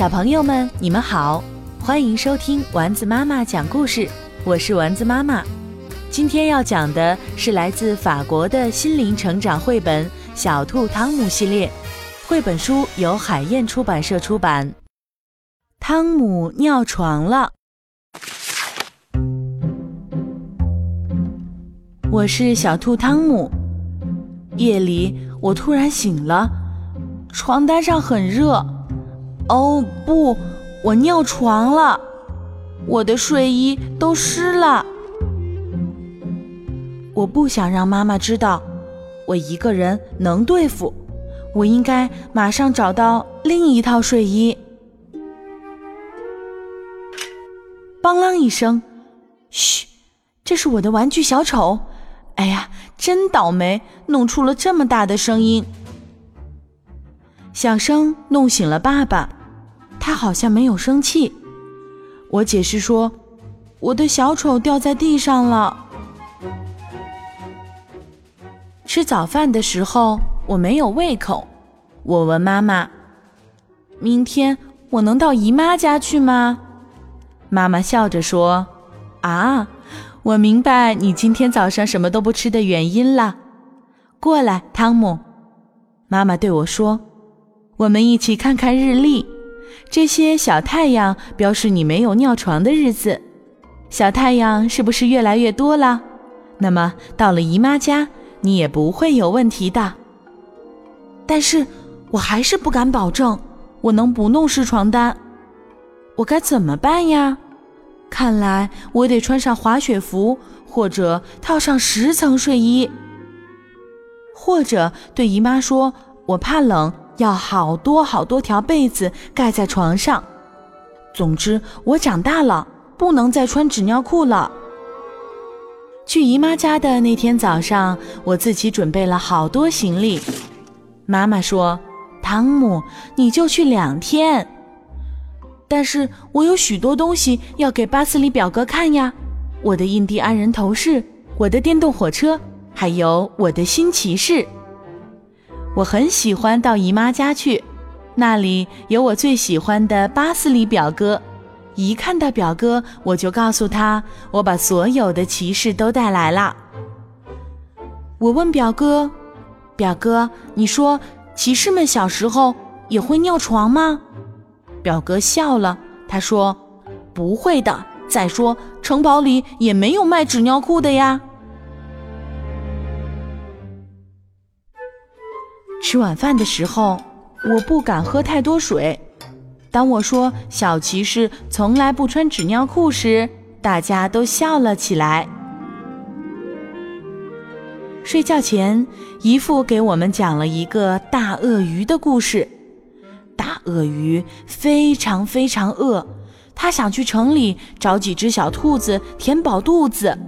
小朋友们，你们好，欢迎收听丸子妈妈讲故事。我是丸子妈妈，今天要讲的是来自法国的心灵成长绘本《小兔汤姆》系列。绘本书由海燕出版社出版。汤姆尿床了。我是小兔汤姆。夜里，我突然醒了，床单上很热。哦不，我尿床了，我的睡衣都湿了。我不想让妈妈知道，我一个人能对付。我应该马上找到另一套睡衣。邦啷一声，嘘，这是我的玩具小丑。哎呀，真倒霉，弄出了这么大的声音。响声弄醒了爸爸，他好像没有生气。我解释说，我的小丑掉在地上了。吃早饭的时候，我没有胃口。我问妈妈：“明天我能到姨妈家去吗？”妈妈笑着说：“啊，我明白你今天早上什么都不吃的原因了。过来，汤姆。”妈妈对我说：“我们一起看看日历，这些小太阳表示你没有尿床的日子。小太阳是不是越来越多了？那么到了姨妈家，你也不会有问题的。但是我还是不敢保证我能不弄湿床单。”我该怎么办呀？看来我得穿上滑雪服，或者套上十层睡衣，或者对姨妈说我怕冷，要好多好多条被子盖在床上。总之，我长大了，不能再穿纸尿裤了。去姨妈家的那天早上，我自己准备了好多行李。妈妈说：“汤姆，你就去两天。”但是我有许多东西要给巴斯里表哥看呀，我的印第安人头饰，我的电动火车，还有我的新骑士。我很喜欢到姨妈家去，那里有我最喜欢的巴斯里表哥。一看到表哥，我就告诉他，我把所有的骑士都带来了。我问表哥：“表哥，你说骑士们小时候也会尿床吗？”表哥笑了，他说：“不会的。再说，城堡里也没有卖纸尿裤的呀。”吃晚饭的时候，我不敢喝太多水。当我说小骑士从来不穿纸尿裤时，大家都笑了起来。睡觉前，姨父给我们讲了一个大鳄鱼的故事。大鳄鱼非常非常饿，它想去城里找几只小兔子填饱肚子。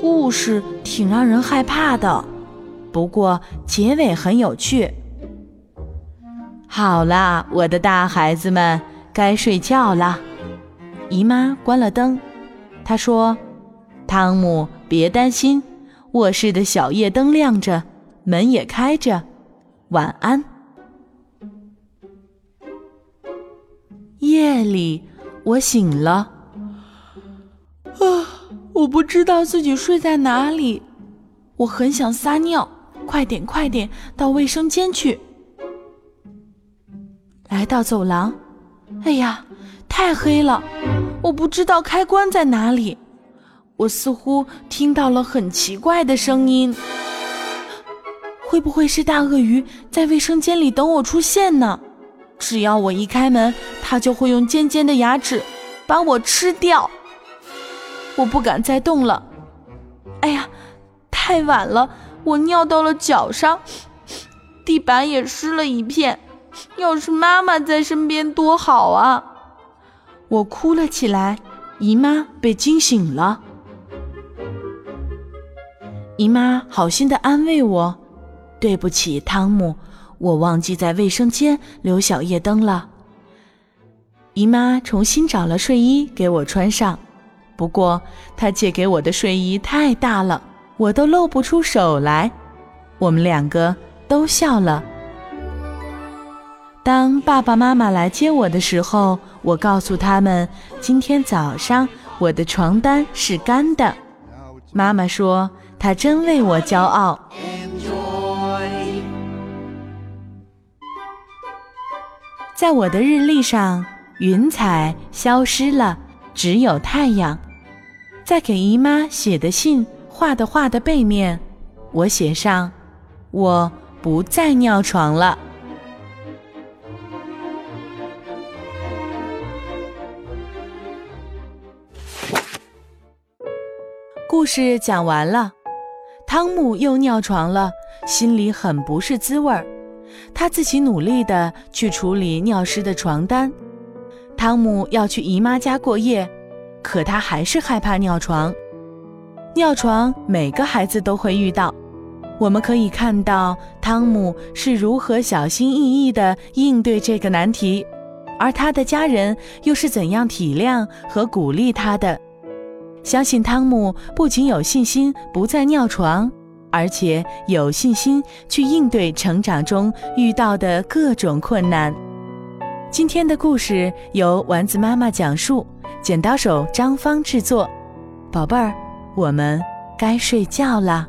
故事挺让人害怕的，不过结尾很有趣。好啦，我的大孩子们，该睡觉了。姨妈关了灯，她说：“汤姆，别担心，卧室的小夜灯亮着，门也开着，晚安。”夜里，我醒了。啊，我不知道自己睡在哪里。我很想撒尿，快点，快点，到卫生间去。来到走廊，哎呀，太黑了，我不知道开关在哪里。我似乎听到了很奇怪的声音。会不会是大鳄鱼在卫生间里等我出现呢？只要我一开门，它就会用尖尖的牙齿把我吃掉。我不敢再动了。哎呀，太晚了，我尿到了脚上，地板也湿了一片。要是妈妈在身边多好啊！我哭了起来。姨妈被惊醒了。姨妈好心的安慰我：“对不起，汤姆。”我忘记在卫生间留小夜灯了。姨妈重新找了睡衣给我穿上，不过她借给我的睡衣太大了，我都露不出手来。我们两个都笑了。当爸爸妈妈来接我的时候，我告诉他们，今天早上我的床单是干的。妈妈说，她真为我骄傲。在我的日历上，云彩消失了，只有太阳。在给姨妈写的信、画的画的背面，我写上：我不再尿床了。故事讲完了，汤姆又尿床了，心里很不是滋味儿。他自己努力的去处理尿湿的床单。汤姆要去姨妈家过夜，可他还是害怕尿床。尿床每个孩子都会遇到，我们可以看到汤姆是如何小心翼翼地应对这个难题，而他的家人又是怎样体谅和鼓励他的。相信汤姆不仅有信心不再尿床，而且有信心去应对成长中遇到的各种困难。今天的故事由丸子妈妈讲述，剪刀手张芳制作。宝贝儿，我们该睡觉了。